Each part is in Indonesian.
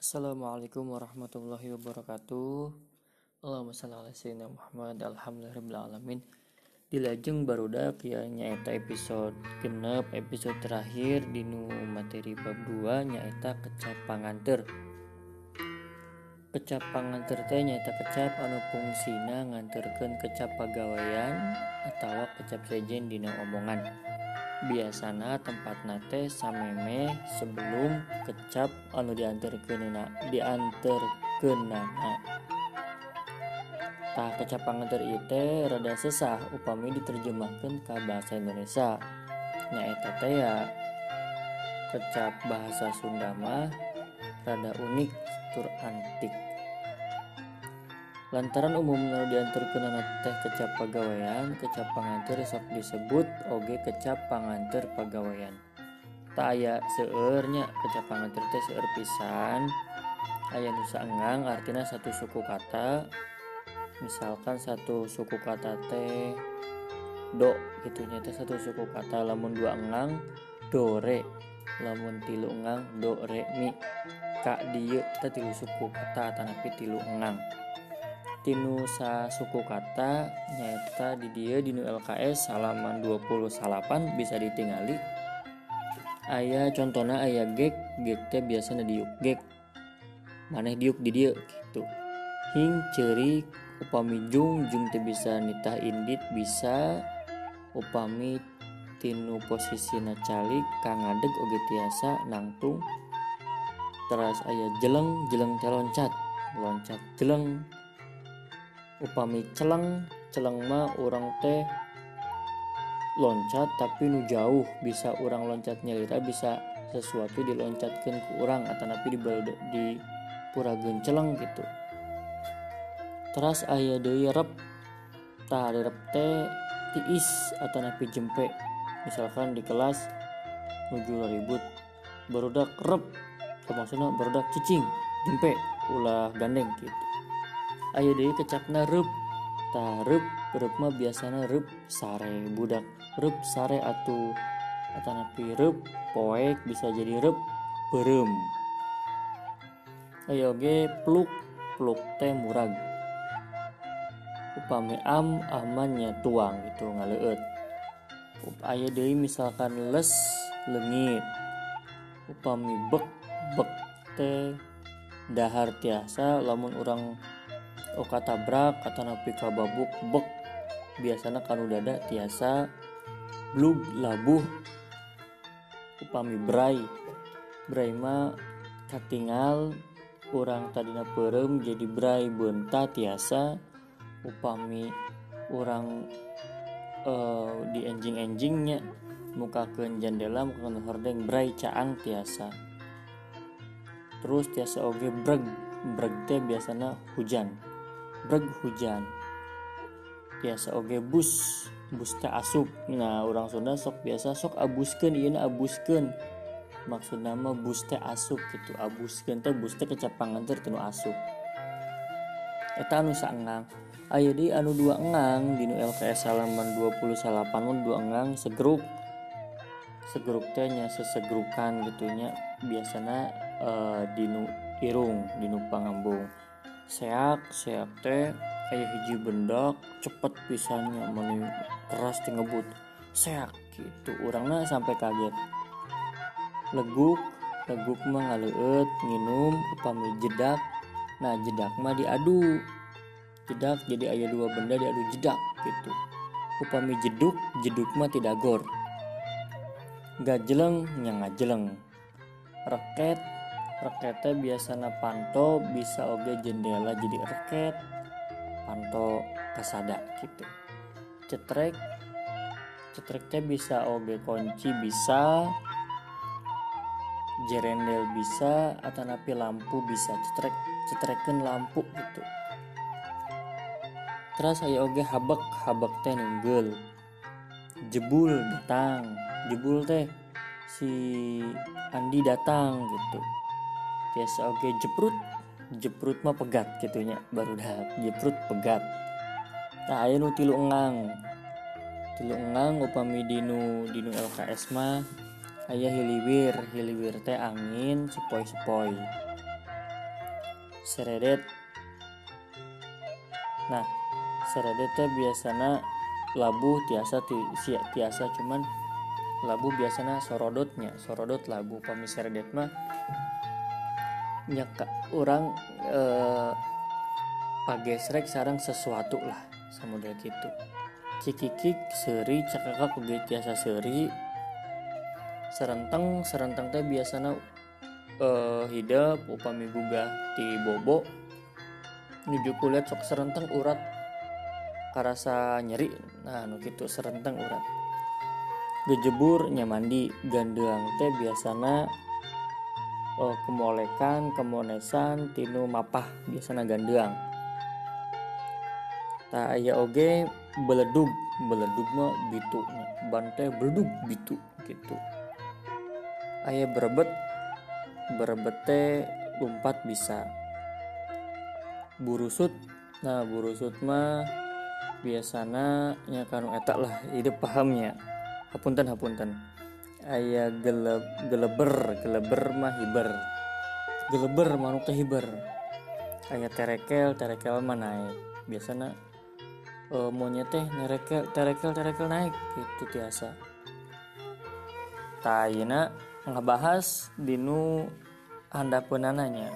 Assalamualaikum warahmatullahi wabarakatuh. Allahumma salli ala sayyidina Muhammad Alhamdulillahirrahmanirrahim Di lajeng barudak ya nyaeta episode genep episode terakhir di nu materi bab 2 nyaeta kecap panganter kecap panganter teh nyaeta kecap anu fungsina nganterkeun kecap pagawean atau kecap sejen dina omongan biasana tempat nate sameme sebelum kecap anu diantar kena diantar kena tak kecap panganter ite rada sesah upami diterjemahkan ke bahasa Indonesia. Nyaeta teh ya kecap bahasa Sunda mah rada unik tur antik lantaran umum diantar kena teh kecap pegawaian kecap panganter sok disebut oge kecap panganter pegawaian tak aya seernya kecap panganter teh seer pisan. Aya nusa engang artinya satu suku kata misalkan satu suku kata teh do gitu nyata satu suku kata lamun dua engang do re. Lamun tilu engang do re mi. Kak dieu kita tilu suku kata tanapi tilu engang tinusa suku kata nyata di dia di LKS halaman 28 bisa ditinggali ayah contohnya ayah gek gek teh biasanya diuk gek. Maneh diuk di dia gitu. Hing ceri upami jung jung teh bisa nitah indit bisa upami tinu posisi calik kang ngadeg oge tiasa nangtung. Terus ayah jeleng jeleng teh loncat loncat jeleng upami celeng celeng mah orang teh loncat tapi nu jauh. Bisa orang loncat nyelira bisa sesuatu diloncatkan ke orang atau napi di di pura celeng gitu. Terus ayah deui rep tah rep teh tiis atau napi jempe. Misalkan di kelas nuju ribut barudak rep. Maksudnya barudak cicing jempe ulah gandeng gitu Ayo deh kecapna rup. Tarup rup mah biasanya rup sare budak rup sare atau atau napi rup poek bisa jadi rup berem. Ayo ge pluk pluk teh murag. Upami am amannya tuang gitu ngaleut. Ayo deh misalkan les lengit. Upami bek bek teh dahar tiasa lamun orang oka tabrak kata napi kababuk bek. Biasanya kanu dada tiasa blub labuh upami bray bray ma katingal orang tadina perem jadi bray benta tiasa upami orang uh, di enjing-enjingnya muka ke jendela muka ke hordeng bray caang tiasa. Terus tiasa oge breg. Breg teh biasanya hujan breg hujan. Biasa oge bus bus teh asup. Nah orang Sunda sok biasa sok abusken iya abusken maksud nama bus teh asup gitu abusken teh bus teh kecapangan teh tenu asup. Eta anu saengang ayo di anu dua engang di nu LKS halaman 28 mun dua engang segeruk segeruk tehnya sesegrukan gitunya biasanya uh, di nu irung di nu pangambung seak seak teh kayak hiji bendak cepet pisannya meni keras ngebut. Seak gitu. Orangnya sampai kaget. Leguk leguk mah ngaleut minum upami jedak? Nah jedak mah diadu. Jedak jadi ayah dua benda diadu jedak gitu. Upami jeduk jeduk mah tidak gor. Gajeleng yang ngajeleng reket reketnya biasanya panto bisa oge jendela jadi reket. Panto kasada gitu. Cetrek cetreknya bisa oge kunci bisa jerendel bisa atau napi lampu bisa. Cetrek cetreken lampu gitu. Terus saya oge habak habak teh nunggul jebul datang jebul teh si Andi datang gitu biasa oke jeprut. Jeprut mah pegat gitunya baru dah jeprut pegat. Nah ayo tilu engang. Tilu engang upami dinu dinu LKS mah ayah hiliwir. Hiliwir teh angin sepoi sepoi seredet. Nah seredet teh biasanya labu tiasa ti, tiasa cuman labu biasanya sorodotnya. Sorodot labu pami seredet mah nyaka orang eh, pagesrek sarang sesuatu lah samudra gitu cikikik seri cakakak udah tiasa seri serenteng serenteng teh biasanya uh, hidup upami gugah ti bobo. Nuju kulit sok serenteng urat karasa nyeri nah nu gitu serenteng urat. Gejebur nyamandi gandeng teh biasanya uh, kemolekan kemonesan tinu mapah biasanya gandeng. Tak aya oge beledug beledug mah bitu bantai beledug bitu gitu. Ayah berebet berebete lompat bisa. Burusut nah burusut mah biasanya nyakanu etak lah ide pahamnya. Hapunten hapunten ayah geleb geleber geleber mah hiber. Geleber manuk hiber. Ayah terekel terekel mah naik. Biasanya uh, maunya teh nerekel terekel terekel naik itu biasa tayina ngebahas dinu anda penananya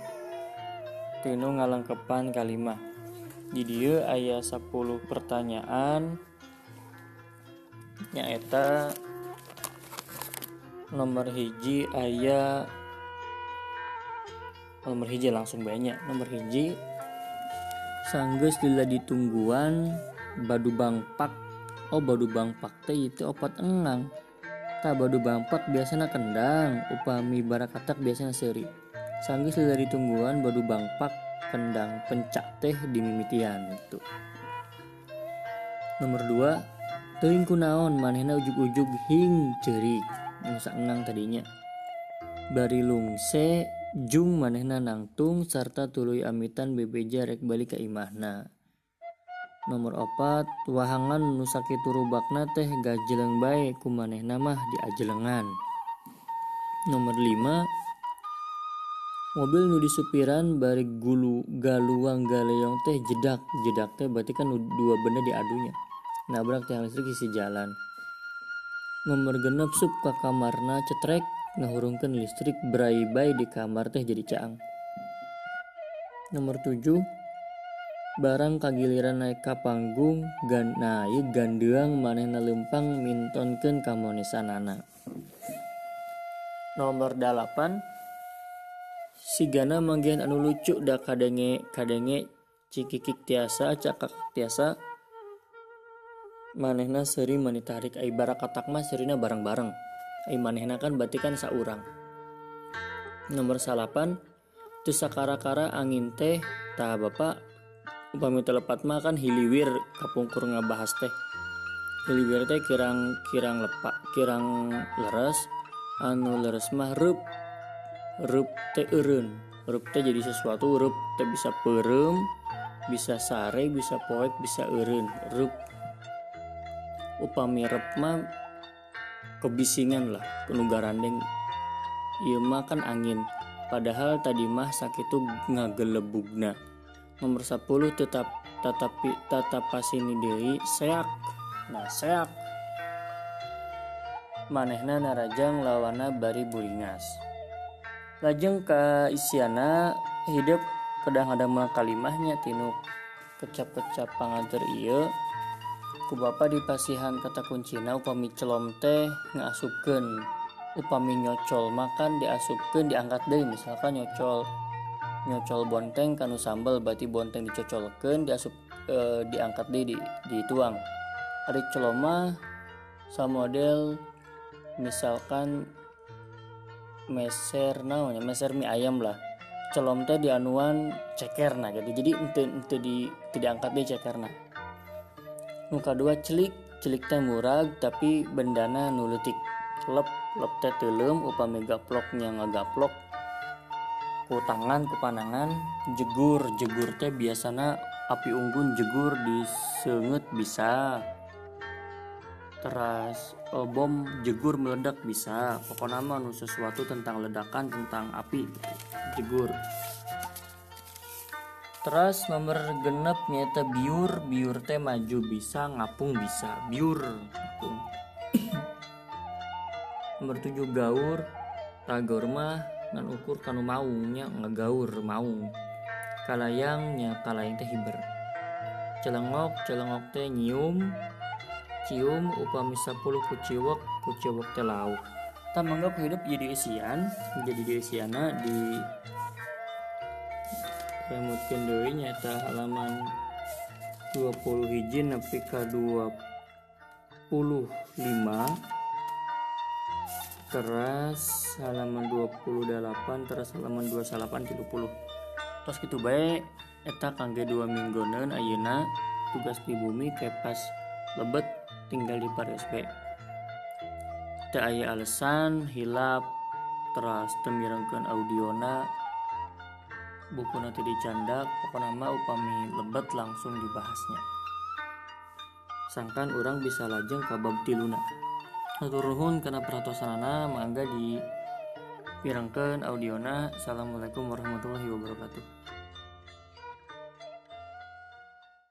tinu ngalengkepan kalimah. Di dia ayat 10 pertanyaan nyaeta nomor hiji ayat nomor hiji langsung banyak nomor hiji sanggeus lila ditungguan badu bangpak. Oh badu bangpak teh itu opat engang tak badu bangpak biasanya kendang upami barakatak biasanya seri sanggis dari tungguan badu bangpak kendang pencak teh di mimitian itu nomor dua teing kunaon manehna ujug-ujug hing cerik nusa engang tadinya. Bari lungse jung manehna nangtung serta tuluy amitan bebeja rek balik ke imahna nomor opat wahangan nusaki turubakna teh gajeleng bae kumaneh nama di ajelengan nomor 5 mobil nu disupiran bari gulu galuang galeong teh jedak. Jedak teh berarti kan dua benda diadunya. Nabrak tiang listrik isi jalan nomor genep sup ke kamarna cetrek ngahurungkan listrik berai bay di kamar teh jadi caang. Nomor 7 barang kagiliran naik ka panggung gan naik gandeang manehna lempang mintonkeun kamonesanana nomor 8 sigana manggian anu lucu da kadenge kadenge cikikik tiasa cakak tiasa manehna seri manitarik ai barakatak mah serina bareng-bareng ai manehna kan berarti kan saurang. Nomor salapan tu sakara-kara angin teh tah bapak upami telepat mah kan hiliwir kapungkur ngabahas teh. Hiliwir teh kirang kirang lepak kirang leres anu leres mah rup rup teh eren rup teh jadi sesuatu rup teh bisa perem bisa sare bisa poek bisa eren rup upami rep mah kebisingan lah penuh iya mah kan angin. Padahal tadi mah sakit tuh ngagelebugna. Nomor 10 tetap tetap pasini deui seak. Nah seak. Manehna narajang lawana bari buringas. Lajeng ke isiana hidup kedang ada kalimahnya tinu kecap-kecap panganter iya ku bapa dipasihan kata kuncina upami celom teh ngasupken upami nyocol makan diasupkan diangkat deh misalkan nyocol. Nyocol bonteng kanu sambal berarti bonteng dicocolkan diasup e, diangkat deh di dituang. Ada celoma sama model misalkan meser namanya meser mie ayam lah. Celom teh di anuan ceker nah gitu. Jadi ente ente di tidak angkat deh ceker nah muka dua celik celik teh murag tapi bendana nuletik lep lep teh telem upami gaploknya ngagaplok. Ku tangan ku panangan jegur jegur teh biasanya api unggun jegur disenget bisa. Teras bom jegur meledak bisa. Pokoknya mah sesuatu tentang ledakan tentang api jegur Terus nomor genep nyata biur biur teh maju bisa ngapung bisa. Biur ngapung. nomor tujuh gaur tagaur mah ngan ukur kanu maungnya ngagaur maung. Kalayangnya kalayang teh hiber. Celengok celengok teh nyium. Cium upami sepuluh kuciwok kuciwok teh lauh tamanggap hidup jadi isian jadi di di remutkeun deui nyata halaman 20 hiji nepi ka 25 teras halaman 28 teras halaman 28 30 terus gitu baik eta kangge dua minggonen ayeuna tugas di bumi kepas lebet tinggal di paris bae. Teu aya alasan hilap teras temirengkeun audiona buku nanti dicandak mah upami lebet langsung dibahasnya. Sangkan orang bisa lajeng ke bab tiluna. Nuhun karena perhatosanana mangga di pirangkeun audiona. Assalamualaikum warahmatullahi wabarakatuh